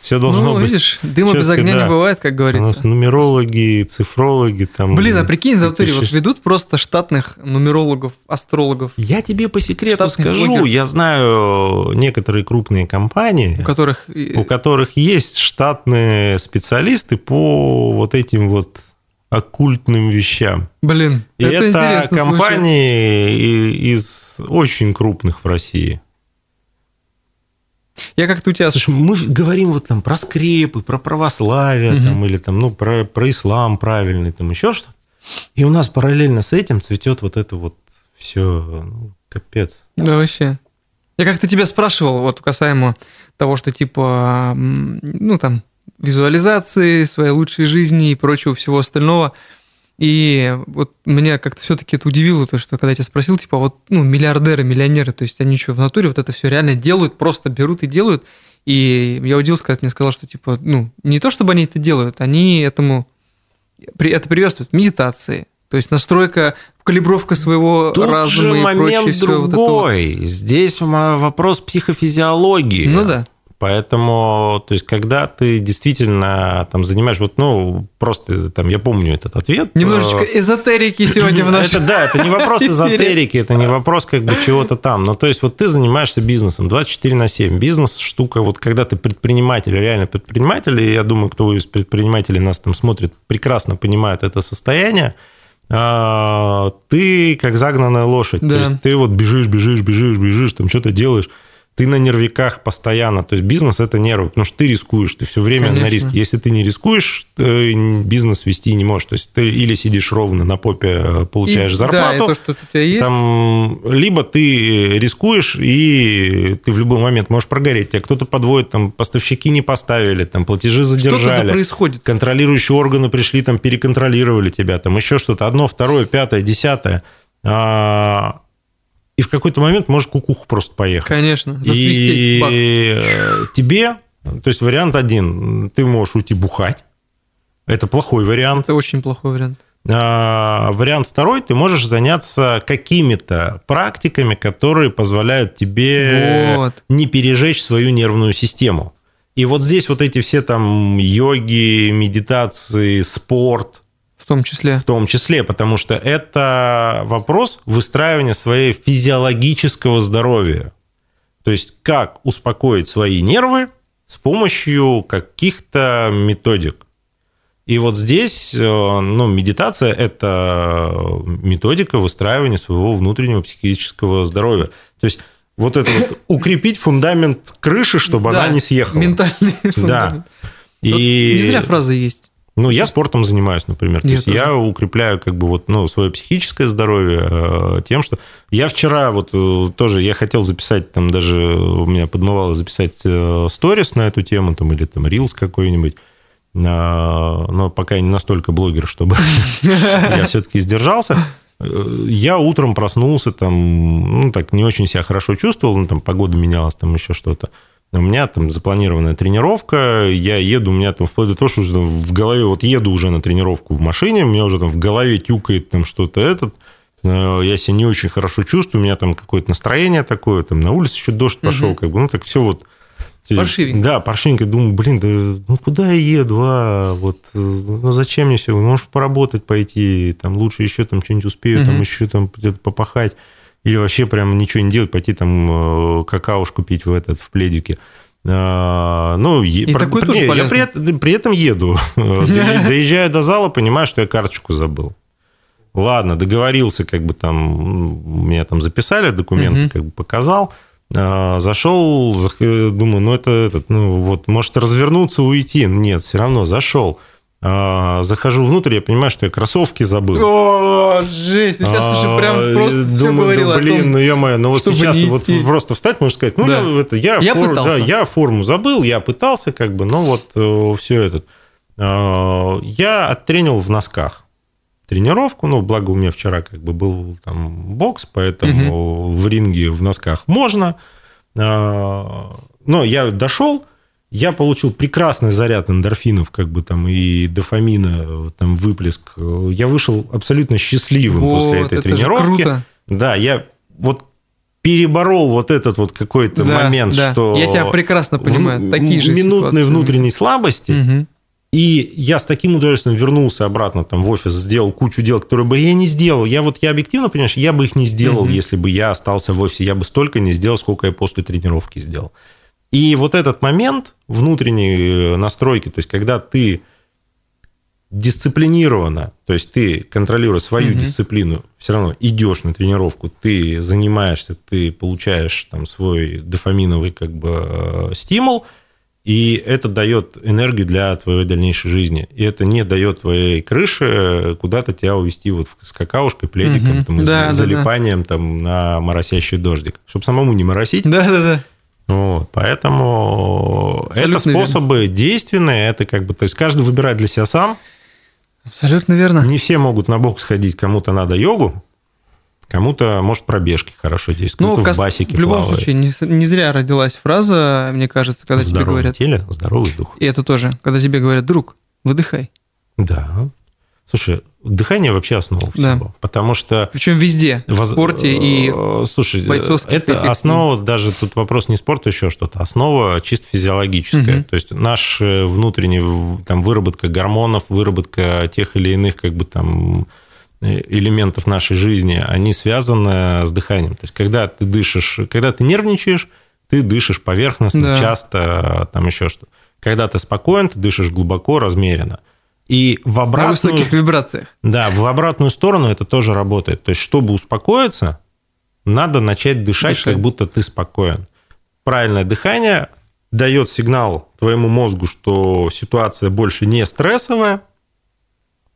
A: Все должно
B: ну,
A: быть.
B: видишь, дыма без
A: чётко,
B: огня
A: да.
B: не бывает, как
A: У
B: говорится.
A: нас нумерологи, цифрологи там.
B: Блин, а прикинь, в натуре вот ведут просто штатных нумерологов, астрологов,
A: Я тебе по секрету скажу,
B: блогеров.
A: я знаю некоторые крупные компании,
B: у которых...
A: у которых есть штатные специалисты по вот этим вот оккультным вещам.
B: Блин,
A: И
B: это,
A: это, компании и- из очень крупных в России.
B: Я как-то у тебя...
A: Слушай, мы говорим вот там про скрепы, про православие,
B: Мгм.
A: там, или там, ну, про, про ислам правильный, там еще что-то. И у нас параллельно с этим цветет вот это вот все, ну, капец.
B: Да, вообще. Я как-то тебя спрашивал, вот касаемо того, что типа, ну там, визуализации, своей лучшей жизни и прочего всего остального. И вот меня как-то все-таки это удивило, то, что когда я тебя спросил, типа, вот, ну, миллиардеры, миллионеры, то есть они что, в натуре вот это все реально делают, просто берут и делают. И я удивился, когда ты мне сказал, что, типа, ну, не то, чтобы они это делают, они этому, это приветствуют, медитации, то есть настройка, калибровка своего
A: Тут
B: разума
A: же
B: и
A: момент
B: прочее, всё вот это вот.
A: другой. Здесь вопрос психофизиологии.
B: Ну да.
A: Поэтому, то есть, когда ты действительно там занимаешь, вот, ну, просто там, я помню этот ответ.
B: Немножечко
A: э,
B: эзотерики сегодня в
A: Это
B: нашем...
A: да, это не вопрос эзотерики, это не вопрос как бы чего-то там. Ну, то есть, вот ты занимаешься бизнесом 24 на 7. Бизнес штука, вот когда ты предприниматель, реально предприниматель, и я думаю, кто из предпринимателей нас там смотрит, прекрасно понимает это состояние, а, ты как загнанная лошадь.
B: Да.
A: То есть, ты вот бежишь, бежишь, бежишь, бежишь, там что-то делаешь. Ты на нервиках постоянно. То есть бизнес это нервы, потому что ты рискуешь, ты все время на
B: Конечно.
A: риске. Если ты не рискуешь, ты бизнес вести не можешь. То есть ты или сидишь ровно на попе, э, получаешь
B: И-
A: зарплату,
B: Да, и то, что у тебя есть.
A: там, либо ты рискуешь, и ты в любой момент можешь прогореть. Тебя кто-то подводит, там, поставщики не поставили, там, платежи
B: Что-то
A: задержали.
B: происходит.
A: Контролирующие органы пришли, там, переконтролировали тебя, там, еще что-то. Одно, второе, пятое, десятое. А, И в какой-то момент можешь кукуху просто поехать.
B: Конечно, засвистеть.
A: И э, тебе, то есть вариант один, ты можешь уйти бухать. Это плохой вариант.
B: Это очень плохой вариант.
A: А, Вариант второй, ты можешь заняться какими-то практиками, которые позволяют тебе
B: Вот.
A: не пережечь свою нервную систему. И вот здесь вот эти все там йоги, медитации, спорт,
B: том числе.
A: в том числе, потому что это вопрос выстраивания своей физиологического здоровья. То есть как успокоить свои нервы с помощью каких-то методик. И вот здесь, э, ну, медитация – это методика выстраивания своего внутреннего психического здоровья. То есть вот это вот укрепить фундамент крыши, чтобы
B: Да,
A: она не съехала.
B: Ментальный фундамент. Вот
A: И...
B: Не зря фраза есть.
A: Ну, я спортом занимаюсь, например. То
B: Я
A: есть
B: тоже.
A: я укрепляю как бы вот, ну, свое психическое здоровье э, тем, что... Я вчера вот э, тоже, я хотел записать, там даже у меня подмывало записать э, сторис на эту тему, там, или там рилс какой-нибудь, А, но пока я не настолько блогер, чтобы я все-таки сдержался. Я утром проснулся, там, ну, так не очень себя хорошо чувствовал, ну, там, погода менялась, там, еще что-то. У меня там запланированная тренировка, я еду, у меня там вплоть до того, что в голове, вот еду уже на тренировку в машине, у меня уже там в голове тюкает там что-то этот, э, я себя не очень хорошо чувствую, у меня там какое-то настроение такое, там на улице еще дождь пошел,
B: Мгм.
A: как бы, ну, так все вот...
B: Паршивенько.
A: Да, паршивенько. Думаю, блин, да ну куда я еду, а? Вот, э, ну зачем мне все? Может, поработать пойти, там лучше еще там что-нибудь успею, там
B: Мгм.
A: еще там где-то попахать. Или вообще прям ничего не делать, пойти там э, какао купить в этот, в пледике. А, Ну,
B: И такое тоже
A: не, я при, при этом еду. Доезжаю до зала, понимаю, что я карточку забыл. ладно, договорился, как бы там, меня там записали, документы как бы показал, а, зашел, думаю, ну это этот, ну вот, может развернуться, уйти. Нет, все равно зашел. А, захожу внутрь, я понимаю, что я кроссовки забыл.
B: О, жесть, сейчас а, прям просто
A: думаю, все говорил да, блин, о том, ну ё-моё, ну вот сейчас вот просто встать, можно сказать, ну да. я, это, я, я, фор, да, я форму забыл, я пытался как бы, но вот э, все это. Э, я оттренил в носках тренировку, ну, благо у меня вчера как бы был там бокс, поэтому угу. в ринге в носках можно. Э, но я дошел, я получил прекрасный заряд эндорфинов, как бы там и дофамина, там выплеск. Я вышел абсолютно счастливым вот, после этой тренировки. Круто. Да, я вот переборол вот этот вот какой-то да, момент, да. что
B: я тебя прекрасно понимаю, такие же
A: минутной ситуации. внутренней слабости. Угу. И я с таким удовольствием вернулся обратно там в офис, сделал кучу дел, которые бы я не сделал. Я вот я объективно, понимаешь, я бы их не сделал, mm если бы я остался в офисе. Я бы столько не сделал, сколько я после тренировки сделал. И вот этот момент внутренней э, настройки, то есть когда ты дисциплинированно, то есть ты контролируя свою угу. дисциплину, все равно идешь на тренировку, ты занимаешься, ты получаешь там свой дофаминовый как бы э, стимул, и это дает энергию для твоей дальнейшей жизни. И это не дает твоей крыше куда-то тебя увести вот с какаушкой, пледиком, угу. там, да, залипанием да. там, на моросящий дождик. Чтобы самому не моросить.
B: Да-да-да.
A: Вот, поэтому Абсолютно это способы верно. действенные, это как бы, то есть каждый выбирает для себя сам.
B: Абсолютно верно.
A: Не все могут на бокс ходить, кому-то надо йогу, кому-то, может, пробежки хорошо действуют, ну, в басике
B: В любом плавает. случае, не, не зря родилась фраза, мне кажется, когда
A: тебе
B: говорят...
A: теле, здоровый дух.
B: И это тоже, когда тебе говорят, друг, выдыхай.
A: Да. Слушай, дыхание вообще основа всего. Да. Потому что...
B: Причем везде, в спорте и
A: э, Слушай, это основа, даже тут вопрос не спорта, еще что-то, основа чисто физиологическая. Угу. То есть наш внутренний, там, выработка гормонов, выработка тех или иных, как бы там э, элементов нашей жизни, они связаны с дыханием. То есть, когда ты дышишь, когда ты нервничаешь, ты дышишь поверхностно, да. часто, там еще что. Когда ты спокоен, ты дышишь глубоко, размеренно. И в обратную... На
B: высоких вибрациях.
A: Да, в обратную сторону это тоже работает. То есть, чтобы успокоиться, надо начать дышать, дышать. как будто ты спокоен. Правильное дыхание дает сигнал твоему мозгу, что ситуация больше не стрессовая,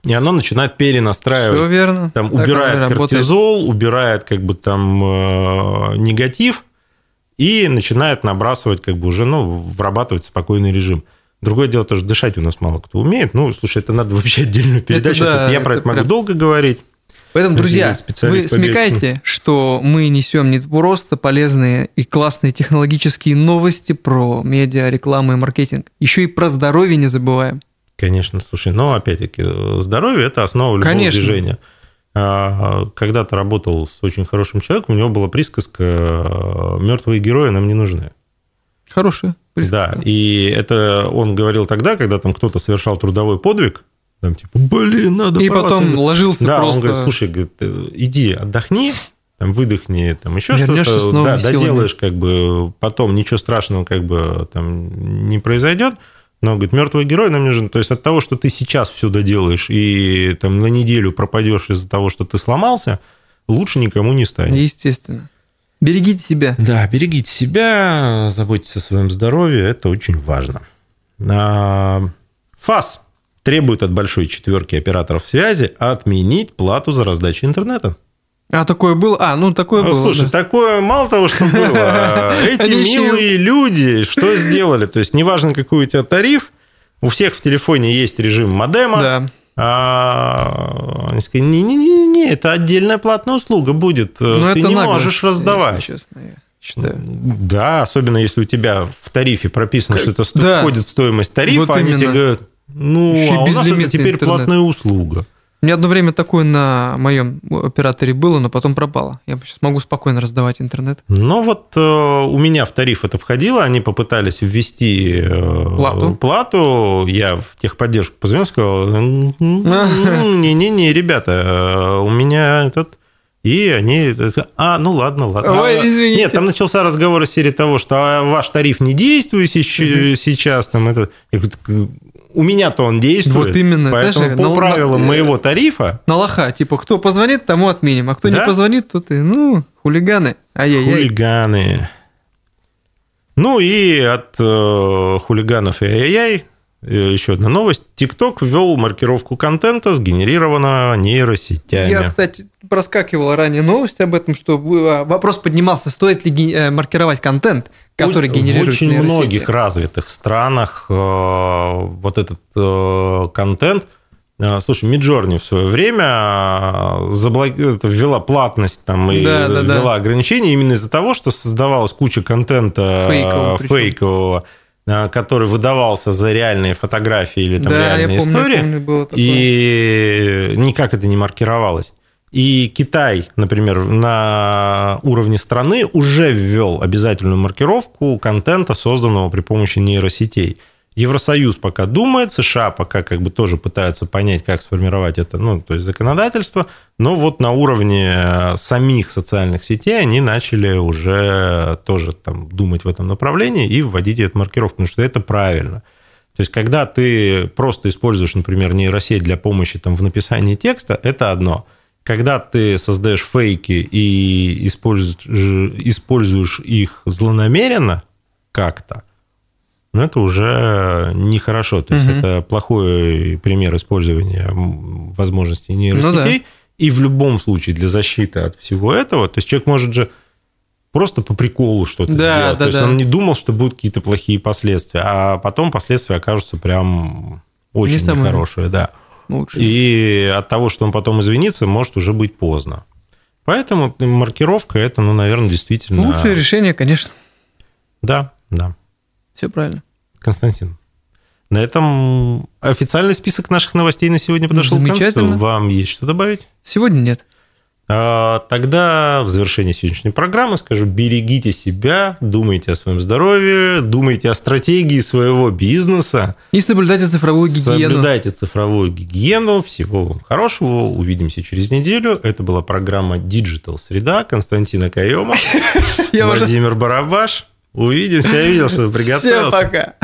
A: и оно начинает перенастраивать.
B: Все верно.
A: Там так убирает кортизол, работает. убирает как бы там э, негатив и начинает набрасывать как бы уже, ну, врабатывать спокойный режим. Другое дело, тоже дышать у нас мало кто умеет. Ну, слушай, это надо вообще отдельную передачу. Это да, я про это, это могу прям... долго говорить.
B: Поэтому, друзья, вы смекаете, что мы несем не просто полезные и классные технологические новости про медиа, рекламу и маркетинг, еще и про здоровье не забываем.
A: Конечно, слушай, но опять-таки здоровье – это основа любого Конечно. движения. А, когда-то работал с очень хорошим человеком, у него была присказка «мертвые герои нам не нужны».
B: Хорошая.
A: Да, и это он говорил тогда, когда там кто-то совершал трудовой подвиг, там типа, блин, надо
B: И потом ложился
A: да,
B: просто...
A: он говорит, слушай, говорит, иди отдохни, там выдохни, там еще что-то, да, доделаешь, как бы потом ничего страшного как бы там не произойдет. Но, говорит, мертвый герой нам нужен. То есть от того, что ты сейчас все доделаешь и там на неделю пропадешь из-за того, что ты сломался, лучше никому не станет.
B: Естественно. Берегите себя.
A: Да, берегите себя, заботьтесь о своем здоровье, это очень важно. А, ФАС требует от большой четверки операторов связи отменить плату за раздачу интернета.
B: А такое было? А, ну такое ну, было.
A: Слушай, да. такое мало того, что было. Эти милые люди что сделали? То есть, неважно, какой у тебя тариф, у всех в телефоне есть режим модема. Да. А, они сказали, не-не-не, это отдельная платная услуга будет. Но ну, Ты не нагло, можешь раздавать. честно, я считаю. Да, особенно если у тебя в тарифе прописано, как... что это да. входит в стоимость тарифа, вот они именно. тебе говорят, ну, Еще а у нас это теперь интернет. платная услуга.
B: У меня одно время такое на моем операторе было, но потом пропало. Я сейчас могу спокойно раздавать интернет.
A: Ну вот э, у меня в тариф это входило, они попытались ввести э, плату. плату. Я в техподдержку позвонил, сказал, не-не-не, ребята, э, у меня этот... И они... А, ну ладно, ладно.
B: Ой, извините.
A: Нет, там начался разговор из серии того, что а, ваш тариф не действует сейчас. Там, это... у меня-то он действует.
B: Вот именно.
A: Поэтому
B: Знаешь,
A: по
B: на-
A: правилам
B: на-
A: моего тарифа
B: На лоха, типа, кто позвонит, тому отменим, а кто
A: Да?
B: не позвонит, то ты, ну, хулиганы. Ай-яй-яй.
A: хулиганы. Ну и от э, хулиганов и ай-яй-яй э, еще одна новость. TikTok ввел маркировку контента, сгенерированного нейросетями.
B: Я, кстати, проскакивала ранее новость об этом, что а, вопрос поднимался, стоит ли э, маркировать контент, который
A: В-
B: генерирует
A: В очень
B: нейросети.
A: многих развитых странах э, вот этот э, контент... э, Слушай, Миджорни в свое время э, заблок- ввела платность там и
B: Да, да, да.
A: ввела ограничения именно из-за того, что создавалась куча контента э,
B: Фейкового причем.
A: Э, который выдавался за реальные фотографии или там
B: Да, я
A: реальные
B: помню,
A: истории.
B: помню, было такое.
A: И никак это не маркировалось. И Китай, например, на уровне страны уже ввел обязательную маркировку контента, созданного при помощи нейросетей. Евросоюз пока думает, США пока как бы тоже пытаются понять, как сформировать это, ну, то есть законодательство, но вот на уровне э, самих социальных сетей они начали уже тоже там думать в этом направлении и вводить эту маркировку, потому что это правильно. То есть, когда ты просто используешь, например, нейросеть для помощи там, в написании текста, это одно. Когда ты создаешь фейки и используешь, используешь их злонамеренно как-то, ну, это уже нехорошо. То есть,
B: Мгм.
A: это плохой пример использования возможностей нейросетей.
B: Ну
A: И в любом случае для защиты от всего этого, то есть человек может же просто по приколу что-то
B: Да,
A: сделать.
B: да,
A: То есть
B: да.
A: он не думал, что будут какие-то плохие последствия, а потом последствия окажутся прям очень
B: самые
A: нехорошие, да.
B: Лучше.
A: И от того, что он потом извинится, может уже быть поздно. Поэтому маркировка это, ну, наверное, действительно.
B: Лучшее решение, конечно.
A: Да, да.
B: Все правильно.
A: Константин. На этом официальный список наших новостей на сегодня подошел к концу. Вам есть что добавить?
B: Сегодня нет.
A: А, Тогда в завершении сегодняшней программы скажу, берегите себя, думайте о своем здоровье, думайте о стратегии своего бизнеса,
B: И соблюдайте цифровую гигиену.
A: соблюдайте цифровую гигиену. Всего вам хорошего. Увидимся через неделю. Это была программа Digital Среда. Константина
B: уже...
A: Владимир Барабаш. Увидимся. Я видел, что ты приготовился.
B: Всем пока.